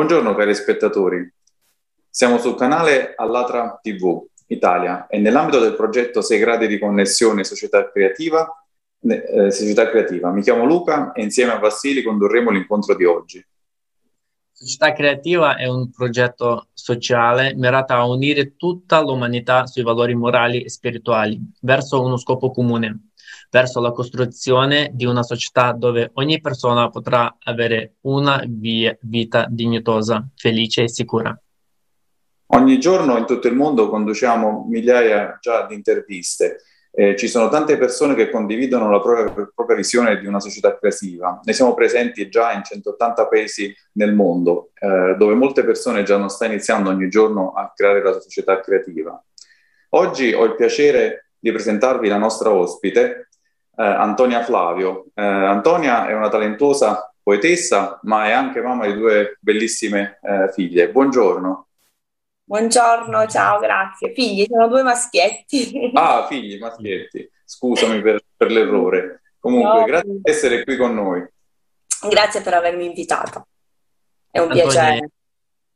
Buongiorno cari spettatori, siamo sul canale Allatra TV Italia e nell'ambito del progetto 6 gradi di connessione società creativa, eh, società creativa. Mi chiamo Luca e insieme a Vassili condurremo l'incontro di oggi. Società Creativa è un progetto sociale mirato a unire tutta l'umanità sui valori morali e spirituali verso uno scopo comune, verso la costruzione di una società dove ogni persona potrà avere una via, vita dignitosa, felice e sicura. Ogni giorno in tutto il mondo conduciamo migliaia già di interviste eh, ci sono tante persone che condividono la propria, propria, visione di una società creativa. Ne siamo presenti già in 180 paesi nel mondo, eh, dove molte persone già non stanno iniziando ogni giorno a creare la società creativa. Oggi ho il piacere di presentarvi la nostra ospite, eh, Antonia Flavio. Eh, Antonia è una talentuosa poetessa, ma è anche mamma di due bellissime eh, figlie. Buongiorno. Buongiorno, ciao, grazie. Figli, sono due maschietti. Ah, figli, maschietti. Scusami per, per l'errore. Comunque, no, grazie di essere qui con noi. Grazie per avermi invitato. È un Antonia, piacere.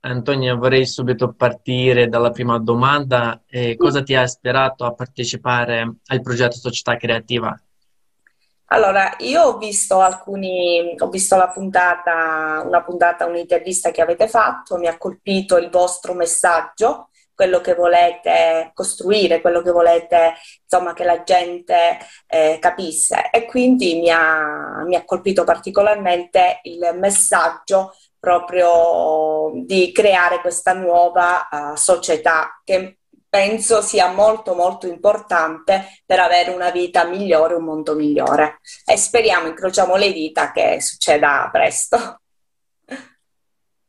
Antonia, vorrei subito partire dalla prima domanda. Eh, cosa ti ha ispirato a partecipare al progetto Società Creativa? Allora, io ho visto alcuni, ho visto la puntata, una puntata, un'intervista che avete fatto, mi ha colpito il vostro messaggio, quello che volete costruire, quello che volete, insomma, che la gente eh, capisse. E quindi mi ha, mi ha colpito particolarmente il messaggio proprio di creare questa nuova uh, società che penso sia molto molto importante per avere una vita migliore, un mondo migliore. E speriamo, incrociamo le dita, che succeda presto.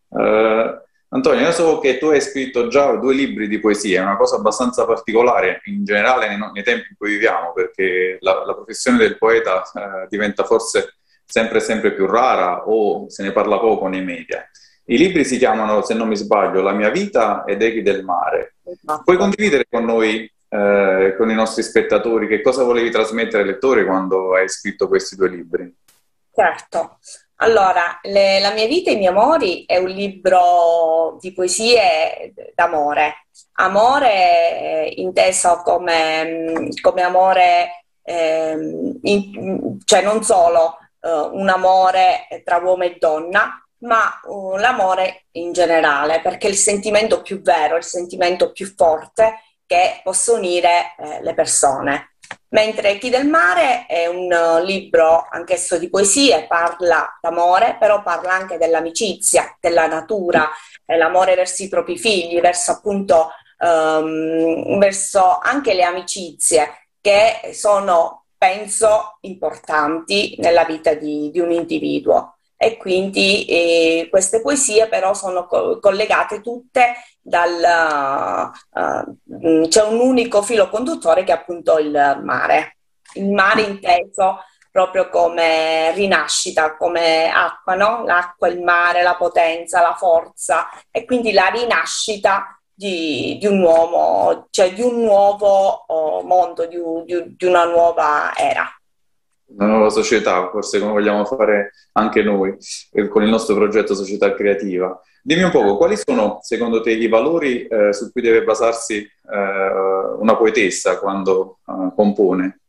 Uh, Antonio, io so che tu hai scritto già due libri di poesia, è una cosa abbastanza particolare in generale nei, nei tempi in cui viviamo, perché la, la professione del poeta uh, diventa forse sempre sempre più rara o se ne parla poco nei media. I libri si chiamano, se non mi sbaglio, La mia vita ed Echi del mare. Esatto. Puoi condividere con noi, eh, con i nostri spettatori, che cosa volevi trasmettere ai lettori quando hai scritto questi due libri? Certo. Allora, le, La mia vita e i miei amori è un libro di poesie d'amore. Amore eh, inteso come, come amore, eh, in, cioè non solo eh, un amore tra uomo e donna, ma uh, l'amore in generale, perché è il sentimento più vero, il sentimento più forte che possa unire eh, le persone. Mentre Chi del mare è un uh, libro anch'esso di poesie, parla d'amore, però parla anche dell'amicizia, della natura, l'amore verso i propri figli, verso appunto um, verso anche le amicizie che sono, penso, importanti nella vita di, di un individuo e quindi eh, queste poesie però sono co- collegate tutte dal... Uh, c'è un unico filo conduttore che è appunto il mare. Il mare inteso proprio come rinascita, come acqua, no? L'acqua, il mare, la potenza, la forza e quindi la rinascita di, di un uomo, cioè di un nuovo oh, mondo, di, di, di una nuova era una nuova società, forse come vogliamo fare anche noi eh, con il nostro progetto Società Creativa. Dimmi un poco, quali sono secondo te i valori eh, su cui deve basarsi eh, una poetessa quando eh, compone?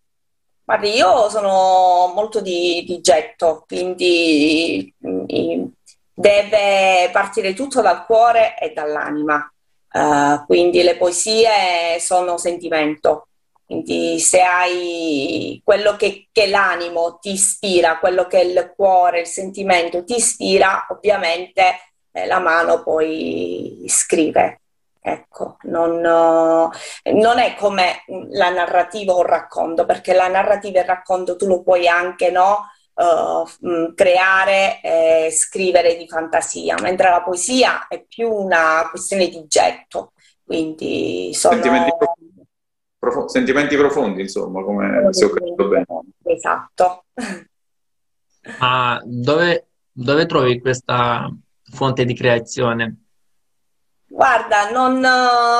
Guardi, io sono molto di, di getto, quindi deve partire tutto dal cuore e dall'anima. Uh, quindi le poesie sono sentimento, quindi se hai quello che, che, l'animo ti ispira, quello che il cuore, il sentimento ti ispira, ovviamente eh, la mano poi scrive. Ecco, non, non, è come la narrativa o il racconto, perché la narrativa e il racconto tu lo puoi anche no, uh, creare e scrivere di fantasia, mentre la poesia è più una questione di getto. Quindi sono... Sentimenti Prof- sentimenti profondi, insomma, come se ho capito bene. Esatto. Ma dove, dove trovi questa fonte di creazione? Guarda, non,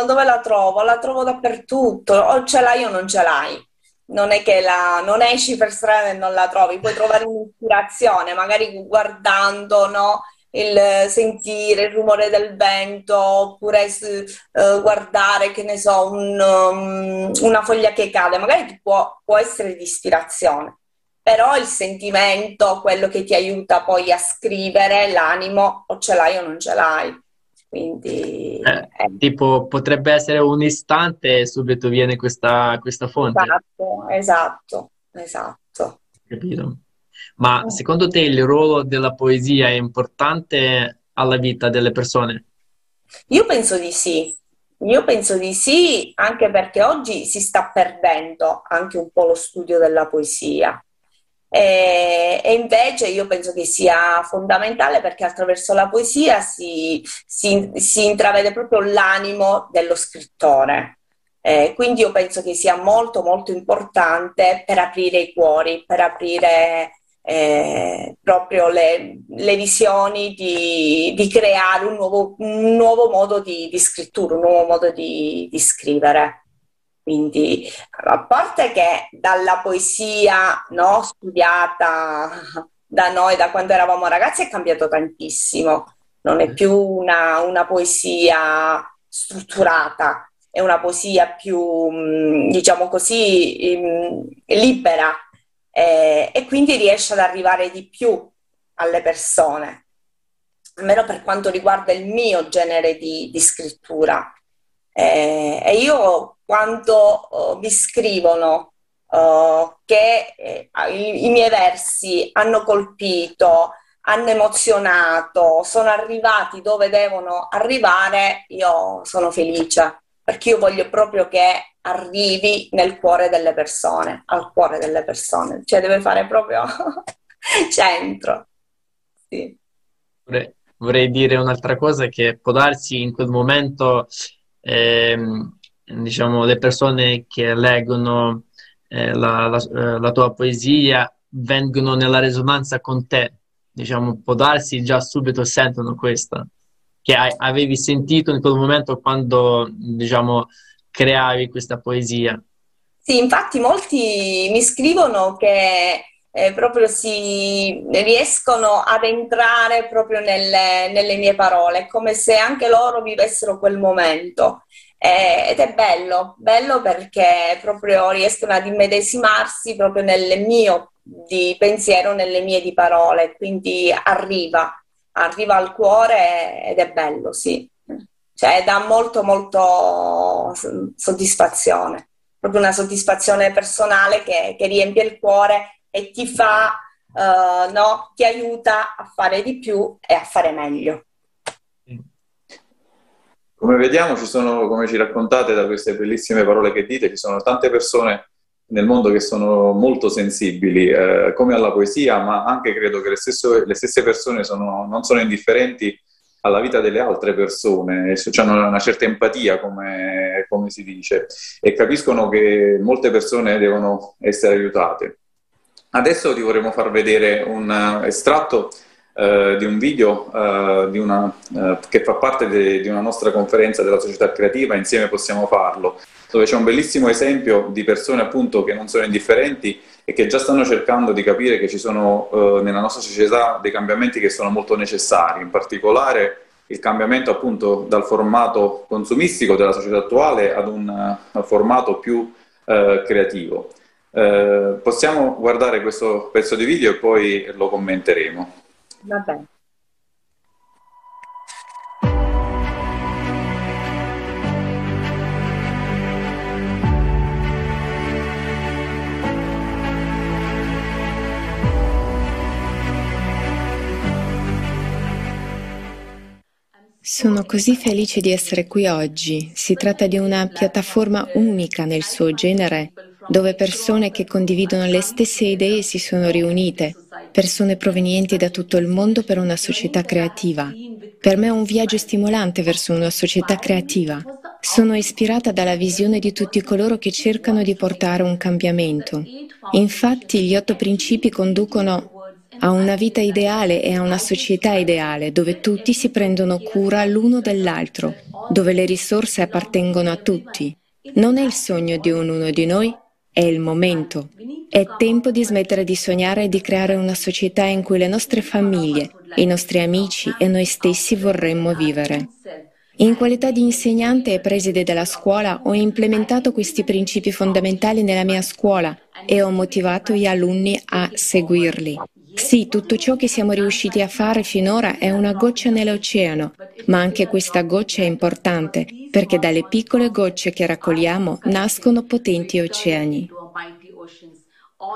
dove la trovo? La trovo dappertutto, o ce l'hai o non ce l'hai. Non è che la, non esci per strada e non la trovi, puoi trovare un'ispirazione, magari guardando no, il sentire il rumore del vento oppure uh, guardare, che ne so, un, um, una foglia che cade, magari può, può essere di ispirazione, però il sentimento, quello che ti aiuta poi a scrivere, l'animo, o ce l'hai o non ce l'hai. Quindi, eh, eh. Tipo, potrebbe essere un istante e subito viene questa, questa fonte. Esatto, esatto, esatto. Capito. Ma oh. secondo te il ruolo della poesia è importante alla vita delle persone? Io penso di sì. Io penso di sì, anche perché oggi si sta perdendo anche un po' lo studio della poesia. E, e, invece io penso che sia fondamentale perché attraverso la poesia si, si, si intravede proprio l'animo dello scrittore. Eh, quindi io penso che sia molto molto importante per aprire i cuori, per aprire eh, proprio le, le visioni di, di creare un nuovo, un nuovo, modo di, di, scrittura, un nuovo modo di, di scrivere. Quindi, a parte che dalla poesia no, studiata da noi, da quando eravamo ragazzi, è cambiato tantissimo. Non è più una, una poesia strutturata, è una poesia più, mm, diciamo così, mm, libera, eh, e quindi riesce ad arrivare di più alle persone, almeno per quanto riguarda il mio genere di, di scrittura. Eh, e io quando oh, mi scrivono oh, che eh, i, i miei versi hanno colpito, hanno emozionato, sono arrivati dove devono arrivare, io sono felice perché io voglio proprio che arrivi nel cuore delle persone, al cuore delle persone, cioè deve fare proprio centro. Sì. Vorrei, vorrei, dire un'altra cosa che può darsi in quel momento, ehm, diciamo, le persone che leggono eh, la, la, eh, la tua poesia vengono nella risonanza con te, diciamo, può darsi già subito sentono questa che avevi sentito in quel momento quando, diciamo, creavi questa poesia? Sì, infatti molti mi scrivono che eh, proprio si riescono ad entrare proprio nelle, nelle, mie parole, come se anche loro vivessero quel momento. Eh, ed è bello, bello perché proprio riescono ad immedesimarsi proprio nel mio di pensiero, nelle mie di parole, quindi arriva arriva al cuore ed è bello, sì. Cioè dà molto, molto soddisfazione, proprio una soddisfazione personale che, che riempie il cuore e ti fa, uh, no, ti aiuta a fare di più e a fare meglio. Come vediamo, ci sono, come ci raccontate da queste bellissime parole che dite, ci sono tante persone nel mondo che sono molto sensibili, eh, come alla poesia, ma anche credo che le, stesso, le stesse persone sono, non sono indifferenti alla vita delle altre persone, hanno una certa empatia, come, come, si dice, e capiscono che molte persone devono essere aiutate. Adesso ti vorremmo far vedere un estratto eh, di un video eh, di una, eh, che fa parte de, di una nostra conferenza della società creativa, insieme possiamo farlo, dove c'è un bellissimo esempio di persone appunto che non sono indifferenti e che già stanno cercando di capire che ci sono eh, nella nostra società dei cambiamenti che sono molto necessari, in particolare il cambiamento appunto dal formato consumistico della società attuale ad un uh, formato più uh, creativo. Uh, possiamo guardare questo pezzo di video e poi lo commenteremo. Va bene. Sono così felice di essere qui oggi. Si tratta di una piattaforma unica nel suo genere, dove persone che condividono le stesse idee si sono riunite, persone provenienti da tutto il mondo per una società creativa. Per me è un viaggio stimolante verso una società creativa. Sono ispirata dalla visione di tutti coloro che cercano di portare un cambiamento. Infatti gli otto principi conducono a una vita ideale e a una società ideale dove tutti si prendono cura l'uno dell'altro, dove le risorse appartengono a tutti. Non è il sogno di ognuno di noi, è il momento. È tempo di smettere di sognare e di creare una società in cui le nostre famiglie, i nostri amici e noi stessi vorremmo vivere. In qualità di insegnante e preside della scuola ho implementato questi principi fondamentali nella mia scuola e ho motivato gli alunni a seguirli. Sì, tutto ciò che siamo riusciti a fare finora è una goccia nell'oceano, ma anche questa goccia è importante perché dalle piccole gocce che raccogliamo nascono potenti oceani.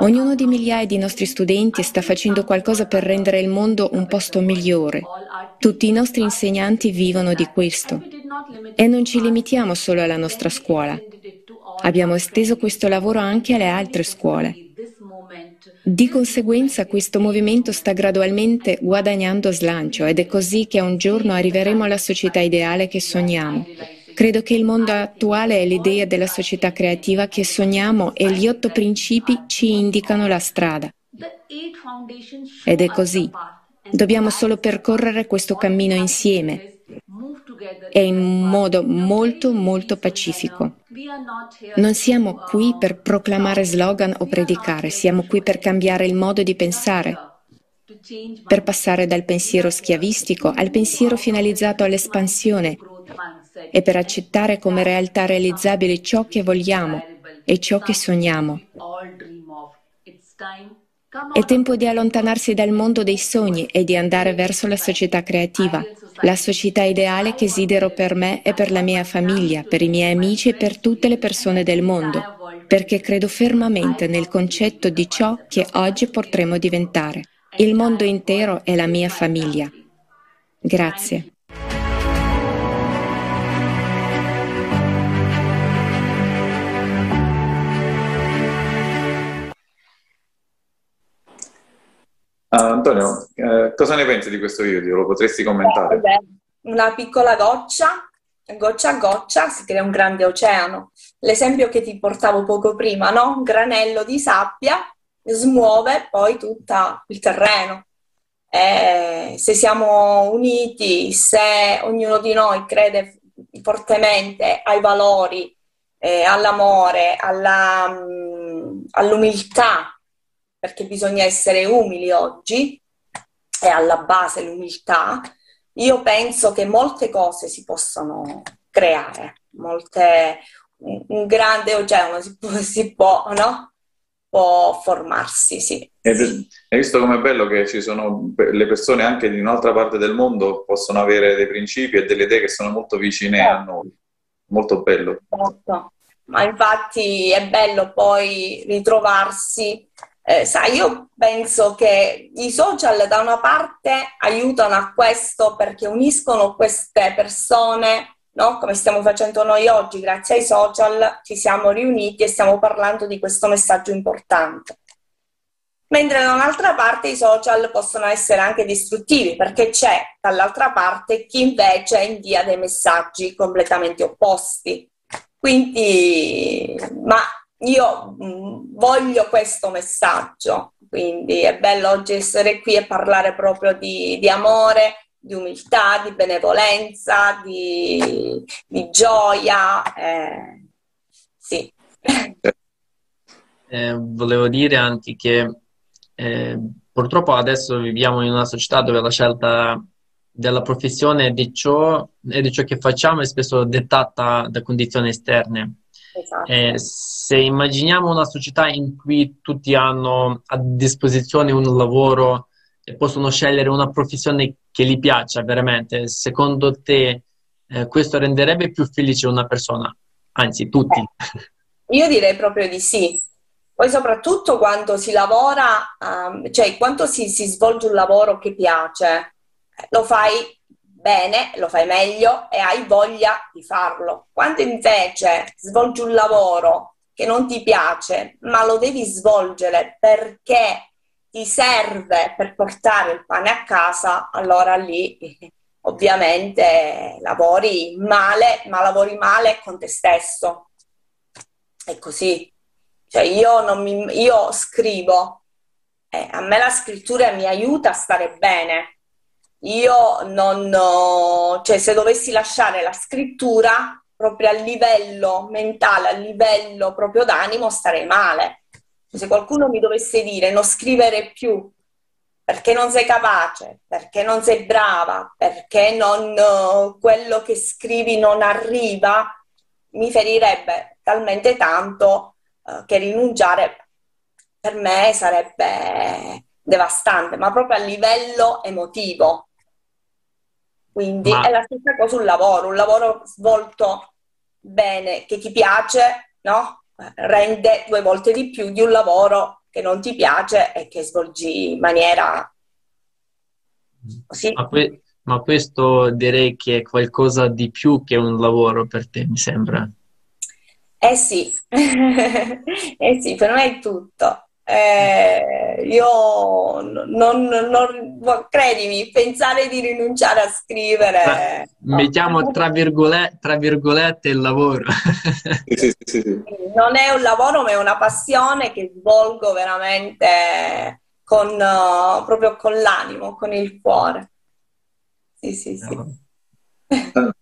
Ognuno di migliaia di nostri studenti sta facendo qualcosa per rendere il mondo un posto migliore. Tutti i nostri insegnanti vivono di questo. E non ci limitiamo solo alla nostra scuola. Abbiamo esteso questo lavoro anche alle altre scuole. Di conseguenza questo movimento sta gradualmente guadagnando slancio ed è così che un giorno arriveremo alla società ideale che sogniamo. Credo che il mondo attuale è l'idea della società creativa che sogniamo e gli otto principi ci indicano la strada. Ed è così. Dobbiamo solo percorrere questo cammino insieme e in modo molto molto pacifico. Non siamo qui per proclamare slogan o predicare, siamo qui per cambiare il modo di pensare, per passare dal pensiero schiavistico al pensiero finalizzato all'espansione e per accettare come realtà realizzabile ciò che vogliamo e ciò che sogniamo. È tempo di allontanarsi dal mondo dei sogni e di andare verso la società creativa, la società ideale che desidero per me e per la mia famiglia, per i miei amici e per tutte le persone del mondo, perché credo fermamente nel concetto di ciò che oggi potremo diventare. Il mondo intero è la mia famiglia. Grazie. Antonio, eh, cosa ne pensi di questo video? Lo potresti commentare? Eh, una piccola goccia, goccia a goccia si crea un grande oceano. L'esempio che ti portavo poco prima, no? Un granello di sabbia smuove poi tutto il terreno. Eh, se siamo uniti, se ognuno di noi crede fortemente ai valori, eh, all'amore, alla, mh, all'umiltà, perché bisogna essere umili oggi, è alla base l'umiltà, io penso che molte cose si possono creare, molte, un, un grande oceano si può, si può, no? può formarsi, sì. Hai visto com'è bello che ci sono le persone anche di un'altra parte del mondo possono avere dei principi e delle idee che sono molto vicine sì. a certo. noi. Molto bello. Molto. Ma infatti è bello poi ritrovarsi eh, sai, io penso che i social da una parte aiutano a questo perché uniscono queste persone, no? come stiamo facendo noi oggi, grazie ai social ci siamo riuniti e stiamo parlando di questo messaggio importante. Mentre da un'altra parte i social possono essere anche distruttivi perché c'è dall'altra parte chi invece invia dei messaggi completamente opposti. Quindi, ma io mm, voglio questo messaggio, quindi è bello oggi essere qui e parlare proprio di, di amore, di umiltà, di benevolenza, di, di gioia. Eh, sì. Eh, volevo dire anche che eh, purtroppo adesso viviamo in una società dove la scelta della professione di ciò e di ciò che facciamo è spesso dettata da condizioni esterne Esatto. Eh, se immaginiamo una società in cui tutti hanno a disposizione un lavoro e possono scegliere una professione che gli piaccia veramente, secondo te eh, questo renderebbe più felice una persona? Anzi, tutti. Eh, io direi proprio di sì. Poi soprattutto quando si lavora, um, cioè quando si, si svolge un lavoro che piace, lo fai bene, lo fai meglio e hai voglia di farlo. Quando invece svolgi un lavoro che non ti piace, ma lo devi svolgere perché ti serve per portare il pane a casa, allora lì ovviamente lavori male, ma lavori male con te stesso. È così. Cioè io, mi, io scrivo, eh, a me la scrittura mi aiuta a stare bene, io non, cioè se dovessi lasciare la scrittura proprio a livello mentale, a livello proprio d'animo, starei male. Se qualcuno mi dovesse dire non scrivere più perché non sei capace, perché non sei brava, perché non, quello che scrivi non arriva, mi ferirebbe talmente tanto uh, che rinunciare per me sarebbe devastante, ma proprio a livello emotivo. Quindi ma... è la stessa cosa un lavoro, un lavoro svolto bene, che ti piace, no? rende due volte di più di un lavoro che non ti piace e che svolgi in maniera così. Ma, que- ma questo direi che è qualcosa di più che un lavoro per te, mi sembra. Eh sì, eh sì, per me è tutto. Eh, io non, non, credimi, pensare di rinunciare a scrivere. No. Mettiamo tra virgolette, tra virgolette il lavoro. sì, sì, sì, non è un lavoro, ma è una passione che svolgo veramente con, uh, proprio con l'animo, con il cuore. Sì, sì, sì. No.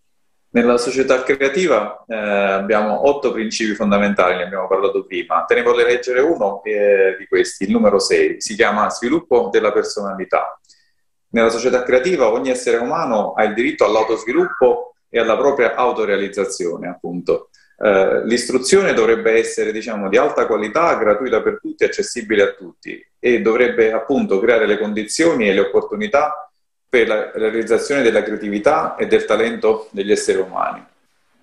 Nella società creativa eh, abbiamo otto principi fondamentali, ne abbiamo parlato prima. Te ne voglio leggere uno eh, di questi, il numero 6, si chiama Sviluppo della personalità. Nella società creativa ogni essere umano ha il diritto all'autosviluppo e alla propria autorealizzazione, appunto. Eh, l'istruzione dovrebbe essere, diciamo, di alta qualità, gratuita per tutti, accessibile a tutti e dovrebbe appunto creare le condizioni e le opportunità per la realizzazione della creatività e del talento degli esseri umani.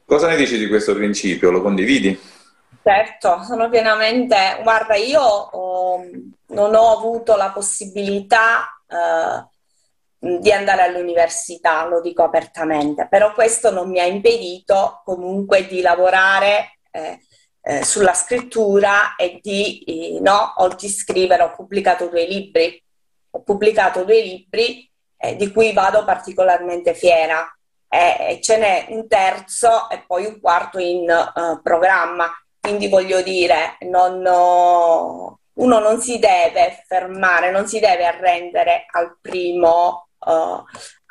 Cosa ne dici di questo principio? Lo condividi? Certo, sono pienamente... Guarda, io oh, non ho avuto la possibilità eh, di andare all'università, lo dico apertamente, però questo non mi ha impedito comunque di lavorare eh, eh, sulla scrittura e di, eh, no, oggi scrivere, ho pubblicato due libri, ho pubblicato due libri eh, di cui vado particolarmente fiera. Eh, ce n'è un terzo e poi un quarto in uh, programma. Quindi voglio dire, non, uh, uno non si deve fermare, non si deve arrendere al primo, uh,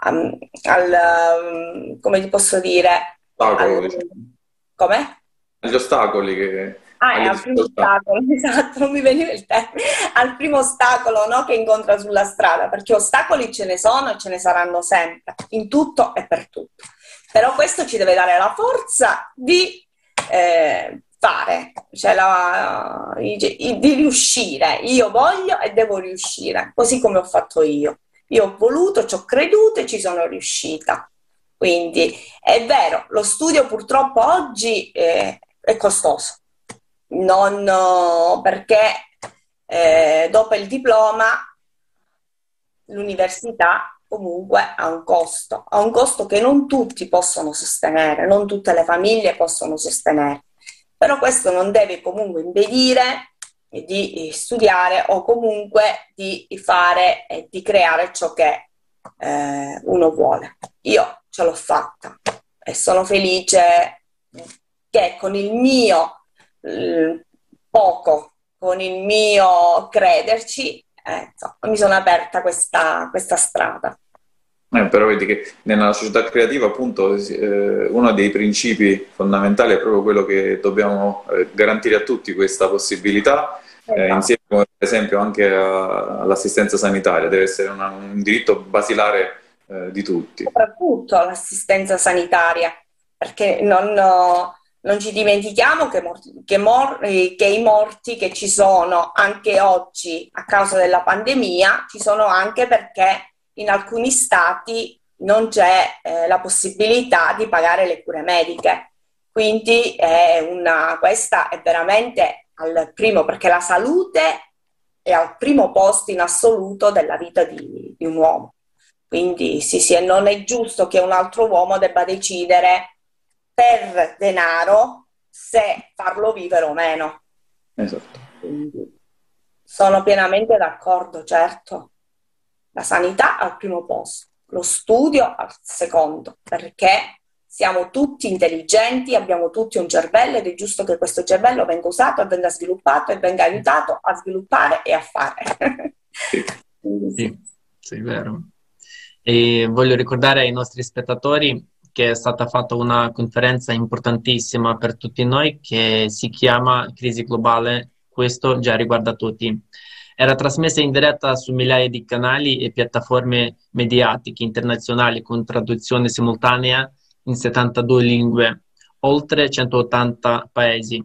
um, al, um, come ti posso dire? Ostacolo, al. Come? Gli ostacoli che Ah, è al primo ostacolo, esatto, non mi veniva il termine, al primo ostacolo no, che incontra sulla strada, perché ostacoli ce ne sono e ce ne saranno sempre, in tutto e per tutto. Però questo ci deve dare la forza di eh, fare, cioè la, di, riuscire. Io voglio e devo riuscire, così come ho fatto io. Io ho voluto, ci ho creduto e ci sono riuscita. Quindi è vero, lo studio purtroppo oggi eh, è costoso, non perché eh, dopo il diploma l'università comunque ha un costo, ha un costo che non tutti possono sostenere, non tutte le famiglie possono sostenere, però questo non deve comunque impedire di studiare o comunque di fare e di creare ciò che eh, uno vuole. Io ce l'ho fatta e sono felice che con il mio poco con il mio crederci, eh, insomma, mi sono aperta questa, questa strada. Eh, però vedi che nella società creativa appunto eh, uno dei principi fondamentali è proprio quello che dobbiamo eh, garantire a tutti questa possibilità, eh, esatto. insieme per esempio anche a, all'assistenza sanitaria, deve essere una, un diritto basilare eh, di tutti. Soprattutto l'assistenza sanitaria, perché non... Non ci dimentichiamo che, morti, che, mor, eh, che, i morti che ci sono anche oggi a causa della pandemia ci sono anche perché in alcuni stati non c'è eh, la possibilità di pagare le cure mediche. Quindi è una, questa è veramente al primo, perché la salute è al primo posto in assoluto della vita di, di un uomo. Quindi sì, sì, non è giusto che un altro uomo debba decidere per denaro se farlo vivere o meno. Esatto. Quindi sono pienamente d'accordo, certo. La sanità al primo posto, lo studio al secondo, perché siamo tutti intelligenti, abbiamo tutti un cervello ed è giusto che questo cervello venga usato venga sviluppato e venga aiutato a sviluppare e a fare. sì, sì, sì, vero. E voglio ricordare ai nostri spettatori che è stata fatta una conferenza importantissima per tutti noi che si chiama Crisi globale, questo già riguarda tutti. Era trasmessa in diretta su migliaia di canali e piattaforme mediatiche internazionali con traduzione simultanea in 72 lingue, oltre 180 paesi.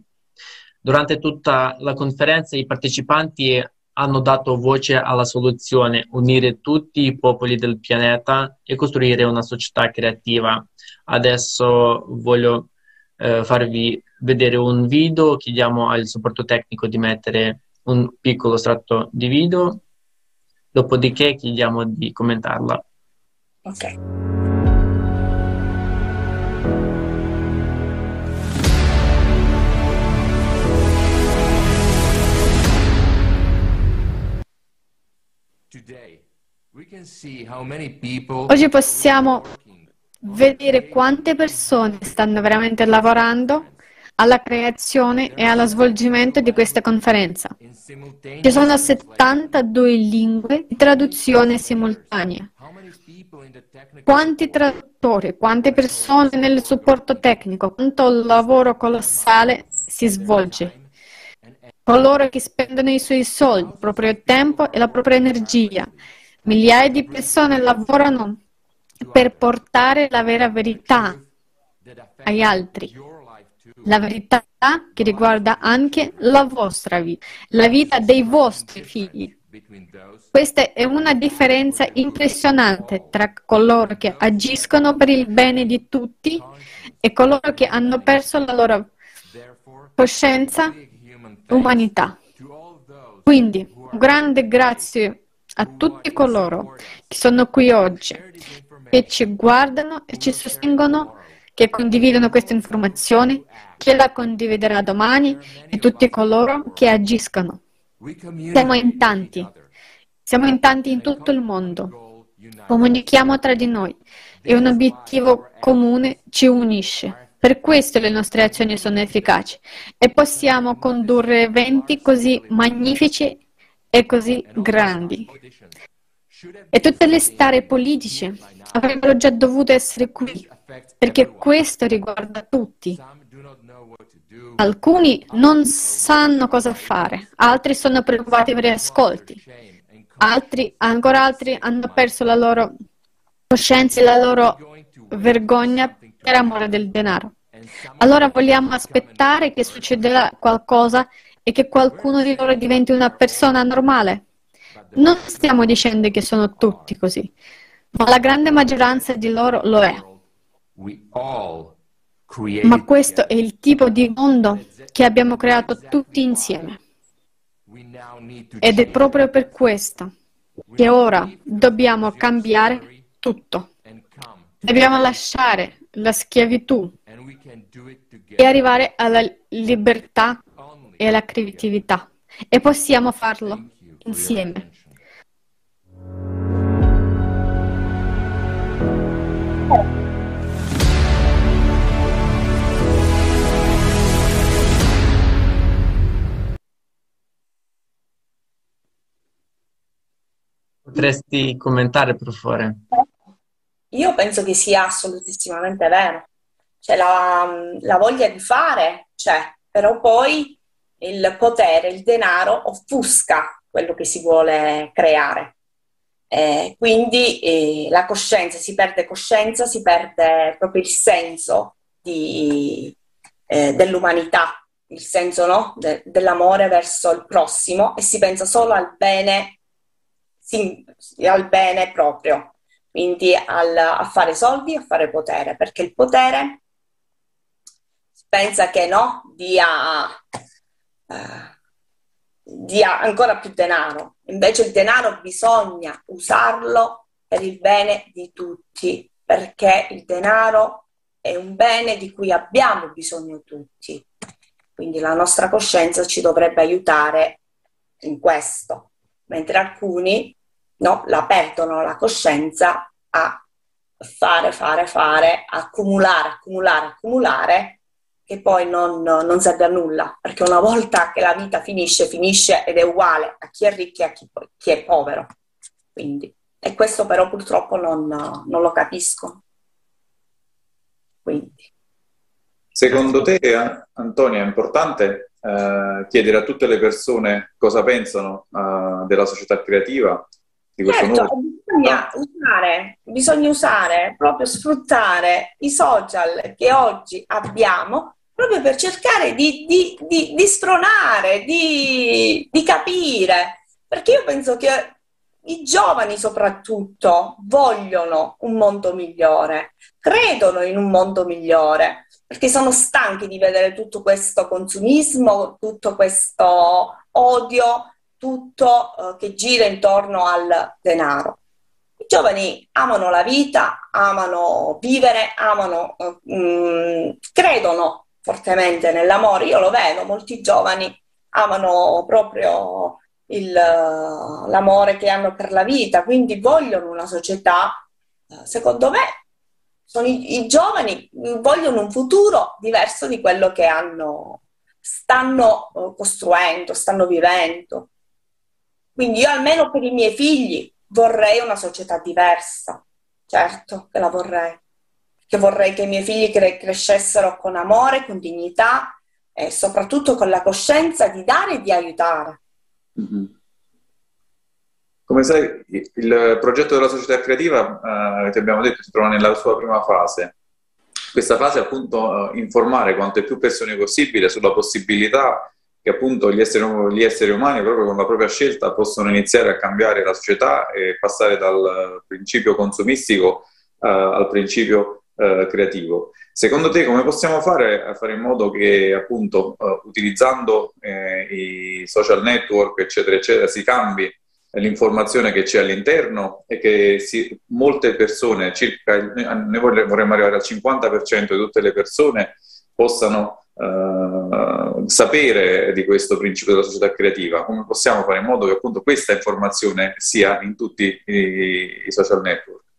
Durante tutta la conferenza i partecipanti hanno dato voce alla soluzione, unire tutti i popoli del pianeta e costruire una società creativa. Adesso voglio eh, farvi vedere un video, chiediamo al supporto tecnico di mettere un piccolo estratto di video, dopodiché chiediamo di commentarla. Ok. Oggi possiamo vedere quante persone stanno veramente lavorando alla creazione e allo svolgimento di questa conferenza. Ci sono 72 lingue di traduzione simultanea. Quanti traduttori, quante persone nel supporto tecnico, quanto lavoro colossale si svolge coloro che spendono i suoi soldi, il proprio tempo e la propria energia. Migliaia di persone lavorano per portare la vera verità agli altri. La verità che riguarda anche la vostra vita, la vita dei vostri figli. Questa è una differenza impressionante tra coloro che agiscono per il bene di tutti e coloro che hanno perso la loro coscienza umanità. Quindi, un grande grazie a tutti coloro che sono qui oggi, che ci guardano e ci sostengono, che condividono queste informazioni, che la condividerà domani e tutti coloro che agiscono. Siamo in tanti, siamo in tanti in tutto il mondo, comunichiamo tra di noi e un obiettivo comune ci unisce. Per questo le nostre azioni sono efficaci e possiamo condurre eventi così magnifici e così grandi. E tutte le stare politiche avrebbero già dovuto essere qui, perché questo riguarda tutti. Alcuni non sanno cosa fare, altri sono preoccupati per gli ascolti, altri, ancora altri hanno perso la loro coscienza e la loro vergogna per amore del denaro. Allora vogliamo aspettare che succederà qualcosa e che qualcuno di loro diventi una persona normale. Non stiamo dicendo che sono tutti così, ma la grande maggioranza di loro lo è. Ma questo è il tipo di mondo che abbiamo creato tutti insieme. Ed è proprio per questo che ora dobbiamo cambiare tutto. Dobbiamo lasciare la schiavitù e arrivare alla libertà e alla creatività. E possiamo farlo insieme. Potresti commentare, per favore? Io penso che sia assolutissimamente vero. Cioè la, la voglia di fare c'è, però poi il potere, il denaro offusca quello che si vuole creare. Eh, quindi eh, la coscienza, si perde coscienza, si perde proprio il senso di, eh, dell'umanità, il senso no? De, dell'amore verso il prossimo e si pensa solo al bene, sì, al bene proprio quindi al, a fare soldi, a fare potere, perché il potere pensa che no, dia, eh, dia ancora più denaro, invece il denaro bisogna usarlo per il bene di tutti, perché il denaro è un bene di cui abbiamo bisogno tutti. Quindi la nostra coscienza ci dovrebbe aiutare in questo, mentre alcuni no? la perdono la coscienza a fare, fare, fare, accumulare, accumulare, accumulare, che poi non, non serve a nulla, perché una volta che la vita finisce, finisce ed è uguale a chi è ricco e a chi, chi è povero. Quindi, e questo però purtroppo non, non lo capisco. Quindi. Secondo te, Antonio, è importante eh, chiedere a tutte le persone cosa pensano uh, della società creativa. Di questo certo, nuovo... bisogna, usare, bisogna usare, proprio sfruttare i social che oggi abbiamo proprio per cercare di, di, di, di stronare, di, capire. Perché io penso che i giovani soprattutto vogliono un mondo migliore, credono in un mondo migliore perché sono stanchi di vedere tutto questo consumismo, tutto questo odio, tutto eh, che gira intorno al denaro. I giovani amano la vita, amano vivere, amano, eh, mh, mm, credono fortemente nell'amore. Io lo vedo, molti giovani amano proprio il, l'amore che hanno per la vita, quindi vogliono una società, eh, secondo me, sono i, i, giovani vogliono un futuro diverso di quello che hanno, stanno uh, costruendo, stanno vivendo. Quindi io almeno per i miei figli vorrei una società diversa, certo che la vorrei, che vorrei che i miei figli cre- crescessero con amore, con dignità e soprattutto con la coscienza di dare e di aiutare. Mm-hmm. Come sai, il progetto della società creativa, eh, che abbiamo detto, si trova nella sua prima fase. Questa fase è appunto eh, informare quante più persone possibile sulla possibilità che appunto gli esseri, gli esseri, umani, proprio con la propria scelta, possono iniziare a cambiare la società e passare dal principio consumistico uh, al principio uh, creativo. Secondo te come possiamo fare a fare in modo che appunto uh, utilizzando eh, i social network, eccetera, eccetera, si cambi l'informazione che c'è all'interno e che si, molte persone, circa, noi vorremmo arrivare al 50% di tutte le persone, possano uh, sapere di questo principio della società creativa. Come possiamo fare in modo che appunto questa informazione sia in tutti i, i social network?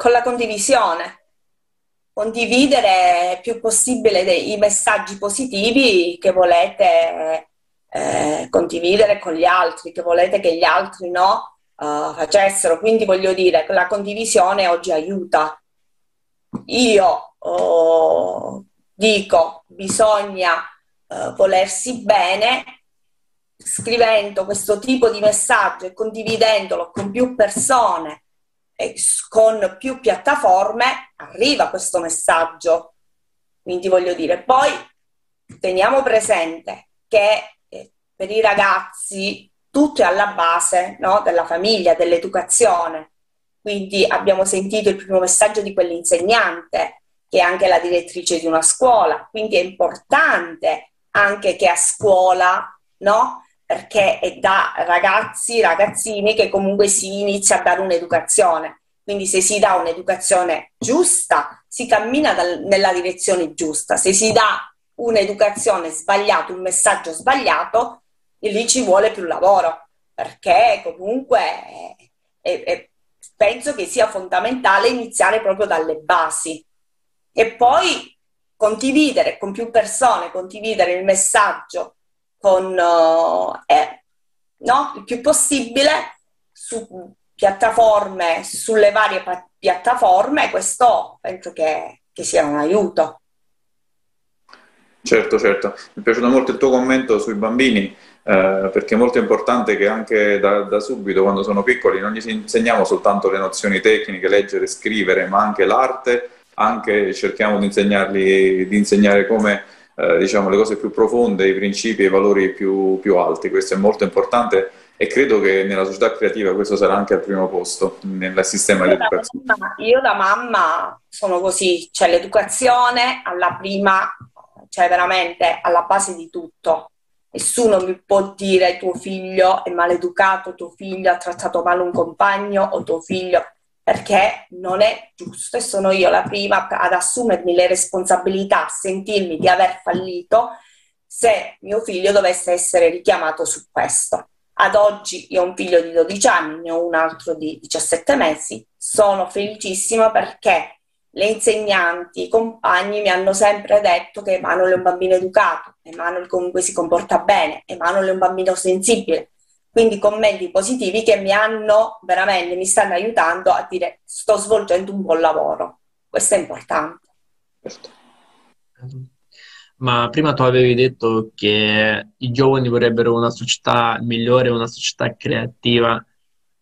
Con la condivisione. Condividere più possibile dei, i messaggi positivi che volete eh, condividere con gli altri, che volete che gli altri no uh, facessero. Quindi voglio dire la condivisione oggi aiuta. Io oh, dico bisogna uh, volersi bene scrivendo questo tipo di messaggio e condividendolo con più persone con più piattaforme arriva questo messaggio. Quindi voglio dire, poi teniamo presente che per i ragazzi tutto è alla base no? della famiglia, dell'educazione. Quindi abbiamo sentito il primo messaggio di quell'insegnante, che è anche la direttrice di una scuola. Quindi è importante anche che a scuola, no? Perché è da ragazzi, ragazzini che comunque si inizia a dare un'educazione. Quindi se si dà un'educazione giusta, si cammina dal, nella direzione giusta. Se si dà un'educazione sbagliata, un messaggio sbagliato, lì ci vuole più lavoro, perché comunque è, è, penso che sia fondamentale iniziare proprio dalle basi e poi condividere con più persone, condividere il messaggio con, uh, eh, no, il più possibile su piattaforme, sulle varie piattaforme, questo penso che, che sia un aiuto. Certo, certo. Mi è piaciuto molto il tuo commento sui bambini eh, perché è molto importante che anche da, da, subito, quando sono piccoli, non gli insegniamo soltanto le nozioni tecniche, leggere, scrivere, ma anche l'arte, anche cerchiamo di di insegnare come eh, diciamo, le cose più profonde, i principi e i valori più, più alti. Questo è molto importante e credo che nella società creativa questo sarà anche al primo posto nel sistema io di mamma, io da mamma sono così, cioè l'educazione alla prima, cioè veramente alla base di tutto. Nessuno mi può dire tuo figlio è maleducato, tuo figlio ha trattato male un compagno o tuo figlio perché non è giusto e sono io la prima ad assumermi le responsabilità, a sentirmi di aver fallito se mio figlio dovesse essere richiamato su questo. Ad oggi io ho un figlio di 12 anni, ne ho un altro di 17 mesi, sono felicissima perché le insegnanti, i compagni mi hanno sempre detto che Emanuele è un bambino educato, Emanuele comunque si comporta bene, Emanuele è un bambino sensibile. Quindi commenti positivi che mi hanno veramente, mi stanno aiutando a dire sto svolgendo un buon lavoro. Questo è importante. ma prima tu avevi detto che i giovani vorrebbero una società migliore, una società creativa,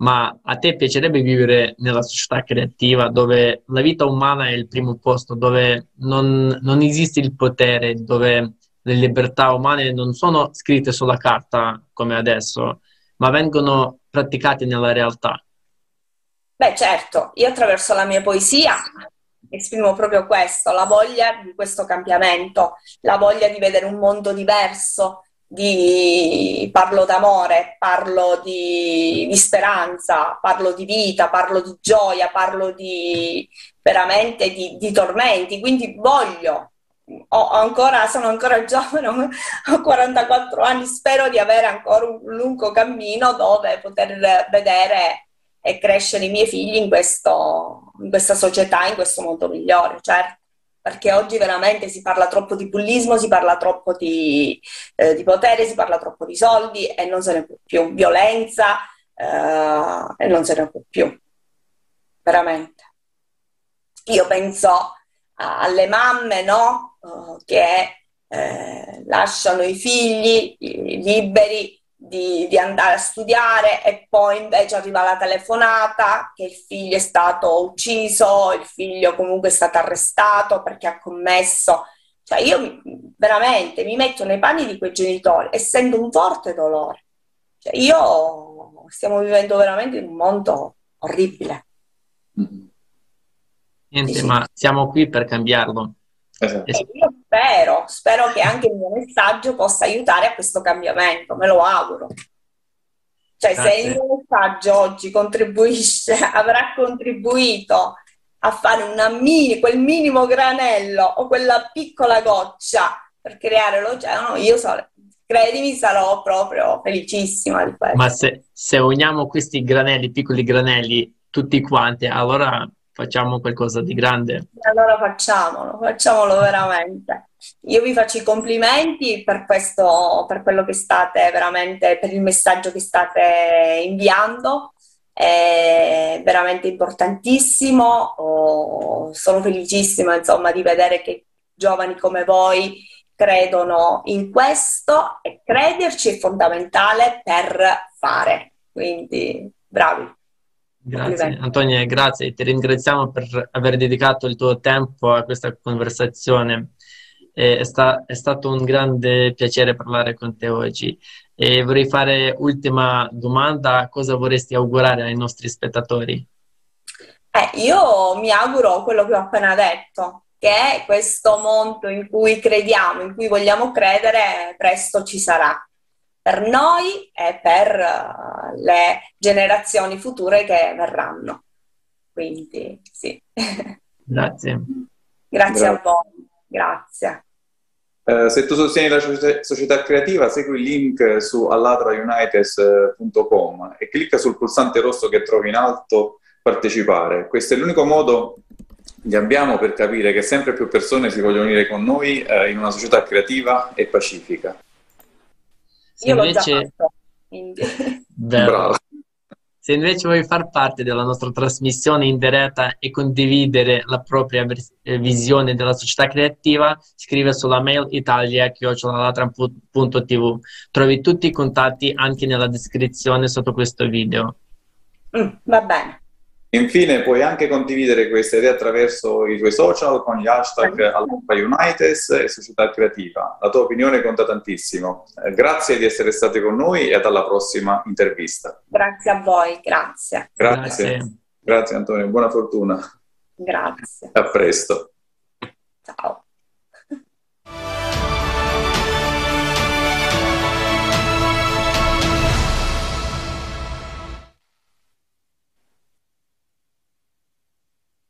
ma a te piacerebbe vivere nella società creativa dove la vita umana è il primo posto, dove non, non esiste il potere, dove le libertà umane non sono scritte sulla carta come adesso, ma vengono praticate nella realtà? Beh, certo, io attraverso la mia poesia esprimo proprio questo, la voglia di questo cambiamento, la voglia di vedere un mondo diverso, di... parlo d'amore, parlo di... di, speranza, parlo di vita, parlo di gioia, parlo di veramente di, di tormenti, quindi voglio. Ho ancora, sono ancora giovane, ho 44 anni, spero di avere ancora un lungo cammino dove poter vedere e crescere i miei figli in, questo, in questa società, in questo mondo migliore, certo perché oggi veramente si parla troppo di bullismo, si parla troppo di, eh, di potere, si parla troppo di soldi e non se ne può più, violenza eh, e non se ne può più, veramente. Io penso alle mamme no? Uh, che eh, lasciano i figli liberi di, di, andare a studiare e poi invece arriva la telefonata che il figlio è stato ucciso, il figlio comunque è stato arrestato perché ha commesso. Cioè io veramente mi metto nei panni di quei genitori e sento un forte dolore. Cioè io stiamo vivendo veramente in un mondo orribile. Niente, sì. ma siamo qui per cambiarlo. Esatto. io spero, spero che anche il mio messaggio possa aiutare a questo cambiamento, me lo auguro. Cioè, Grazie. se il mio messaggio oggi contribuisce, avrà contribuito a fare mini, quel minimo granello o quella piccola goccia per creare l'oceano, io so, credimi, sarò proprio felicissima di questo. Ma se, se uniamo questi granelli, piccoli granelli, tutti quanti, allora facciamo qualcosa di grande. Allora facciamolo, facciamolo veramente. Io vi faccio i complimenti per questo, per quello che state veramente, per il messaggio che state inviando. È veramente importantissimo. Oh, sono felicissima insomma di vedere che giovani come voi credono in questo e crederci è fondamentale per fare. Quindi bravi. Grazie Antonia, grazie. Ti ringraziamo per aver dedicato il tuo tempo a questa conversazione. È, sta, è stato un grande piacere parlare con te oggi. E vorrei fare ultima domanda. Cosa vorresti augurare ai nostri spettatori? Eh, io mi auguro quello che ho appena detto, che questo mondo in cui crediamo, in cui vogliamo credere, presto ci sarà per noi e per uh, le generazioni future che verranno. Quindi sì. Grazie. Grazie a voi, grazie. Uh, se tu sostieni la società, società, creativa, segui il link su allatraunites.com e clicca sul pulsante rosso che trovi in alto partecipare. Questo è l'unico modo che abbiamo per capire che sempre più persone si vogliono unire con noi uh, in una società creativa e pacifica. Se Io invece... l'ho già fatto, quindi... Se invece vuoi far parte della nostra trasmissione in diretta e condividere la propria eh, visione della società creativa, scrive sulla mail italia.tv. Trovi tutti i contatti anche nella descrizione sotto questo video. Mm, va bene. Infine puoi anche condividere queste idee attraverso i tuoi social con gli hashtag Alpha Unites e Società Creativa. La tua opinione conta tantissimo. Eh, grazie di essere stati con noi e alla prossima intervista. Grazie a voi, grazie. Grazie. Grazie, grazie Antonio, buona fortuna. Grazie. A presto.